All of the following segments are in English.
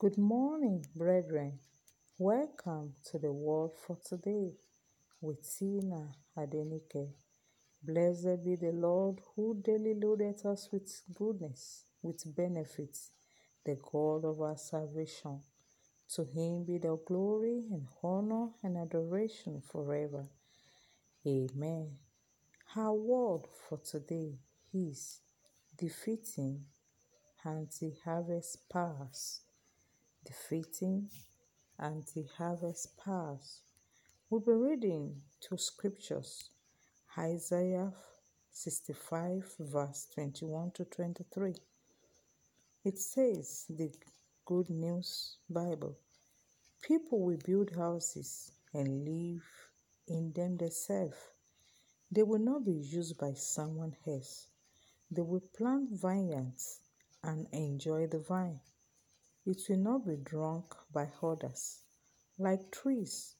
Good morning, brethren. Welcome to the word for today with Tina Adenike. Blessed be the Lord who daily loadeth us with goodness, with benefits, the God of our salvation. To him be the glory and honor and adoration forever. Amen. Our word for today is defeating anti harvest powers. Defeating anti harvest powers. We'll be reading two scriptures Isaiah 65, verse 21 to 23. It says, the Good News Bible People will build houses and live in them themselves. They will not be used by someone else. They will plant vineyards and enjoy the vine. It will not be drunk by others. Like trees,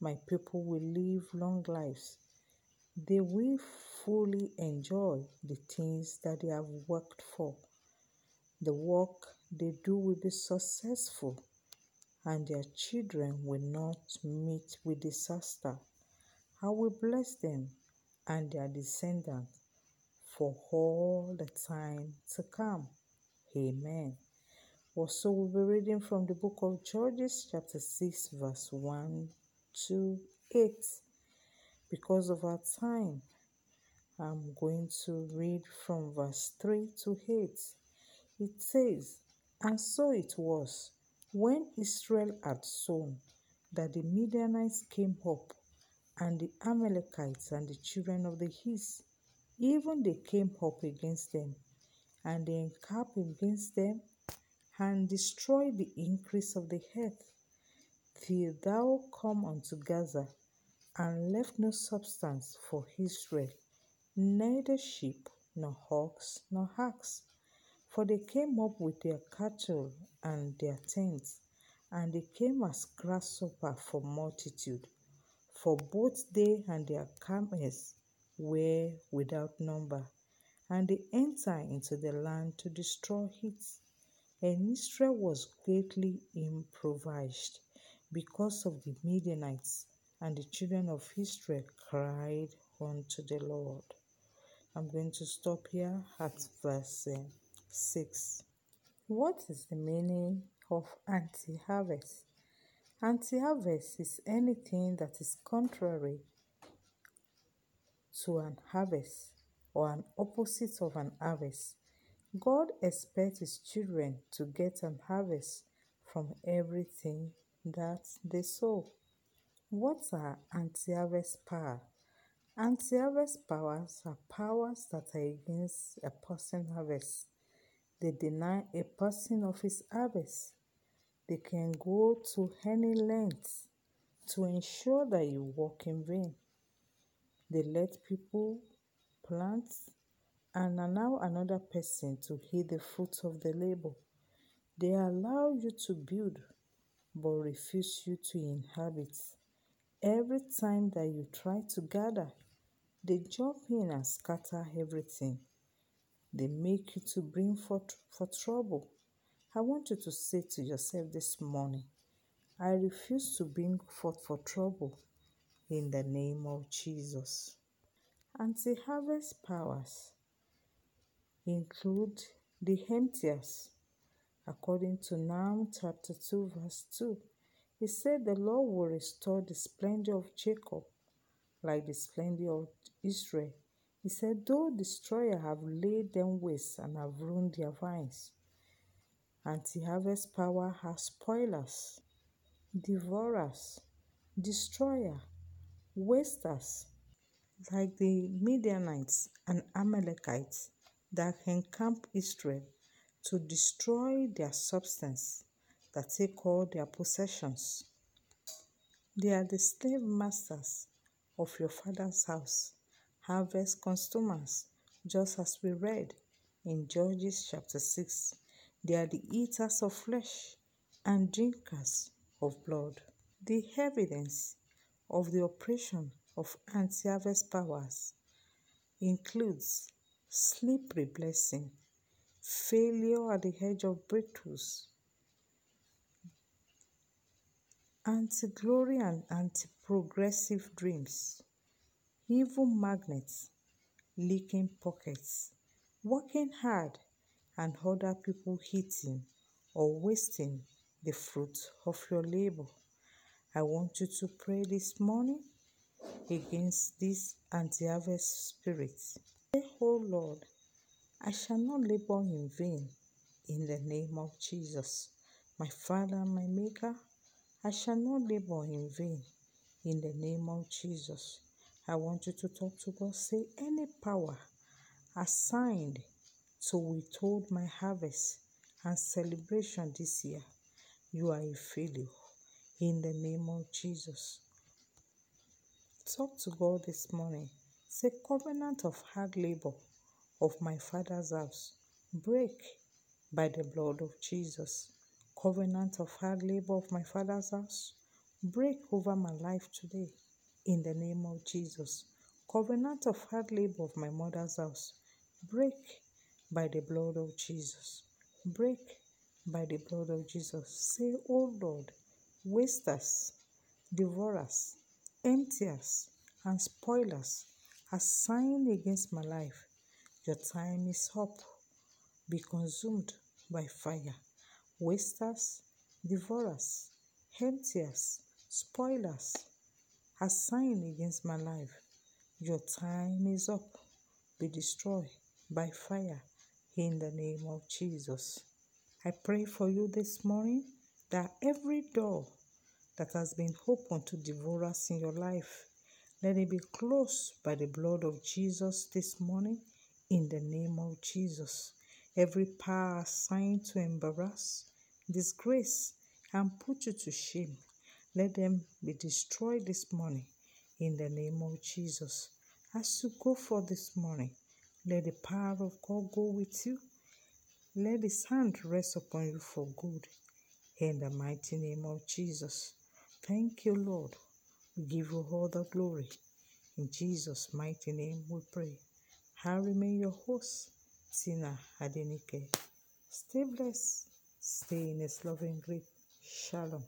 my people will live long lives. They will fully enjoy the things that they have worked for. The work they do will be successful, and their children will not meet with disaster. I will bless them and their descendants for all the time to come. Amen. Also, we'll be reading from the book of Judges, chapter 6, verse 1 to 8. Because of our time, I'm going to read from verse 3 to 8. It says, And so it was, when Israel had sown, that the Midianites came up, and the Amalekites and the children of the east, even they came up against them, and they encamped against them, and destroy the increase of the earth, till thou come unto Gaza, and left no substance for Israel, neither sheep, nor ox, nor ox. For they came up with their cattle and their tents, and they came as grasshopper for multitude. For both they and their camels were without number, and they entered into the land to destroy it. And Israel was greatly impoverished because of the Midianites, and the children of Israel cried unto the Lord. I'm going to stop here at verse uh, 6. What is the meaning of anti harvest? Anti harvest is anything that is contrary to an harvest or an opposite of an harvest. God expects His children to get an harvest from everything that they sow. What are anti harvest power? Anti harvest powers are powers that are against a person's harvest. They deny a person of his harvest. They can go to any length to ensure that you work in vain. They let people plant and allow another person to eat the fruits of the labor. They allow you to build but refuse you to inhabit. Every time that you try to gather, they jump in and scatter everything. They make you to bring forth for trouble. I want you to say to yourself this morning, I refuse to bring forth for trouble in the name of Jesus. Anti harvest powers include the emptiers, according to Nahum chapter 2, verse 2. He said, The Lord will restore the splendor of Jacob like the splendor of Israel. He said, Though destroyer have laid them waste and have ruined their vines, anti harvest power has spoilers, devourers, destroyer, wasters, like the Midianites and Amalekites that encamp Israel to destroy their substance, that take all their possessions. They are the slave masters of your father's house, harvest consumers, just as we read in Judges chapter 6. They are the eaters of flesh and drinkers of blood. The evidence of the operation of anti harvest powers includes slippery blessing, failure at the edge of breakthroughs, anti glory and anti progressive dreams, evil magnets, leaking pockets, working hard, and other people hitting or wasting the fruit of your labor. I want you to pray this morning against this anti harvest spirit. Say, Oh Lord, I shall not labor in vain in the name of Jesus. My Father, my Maker, I shall not labor in vain in the name of Jesus. I want you to talk to God. Say, any power assigned to withhold my harvest and celebration this year, you are a failure in the name of Jesus. Talk to God this morning. Covenant of hard labor of my father's house, break by the blood of Jesus. Covenant of hard labor of my father's house, break over my life today in the name of Jesus. Covenant of hard labor of my mother's house, break by the blood of Jesus. Break by the blood of Jesus. Say, Oh Lord, wasters, devourers, emptiers, and spoilers assigned against my life, your time is up. Be consumed by fire. Wasters, devourers, emptiers, spoilers assigned against my life, your time is up. Be destroyed by fire in the name of Jesus. I pray for you this morning that every door that has been opened to devourers in your life, let it be closed by the blood of Jesus this morning in the name of Jesus. Every power assigned to embarrass, disgrace, and put you to shame, let them be destroyed this morning in the name of Jesus. As you go for this morning, let the power of God go with you. Let his hand rest upon you for good. In the mighty name of Jesus. Thank you, Lord. We give you all the glory. In Jesus' mighty name we pray. I remain your host, Tina Adenike. Stay blessed. Stay in his loving grip. Shalom.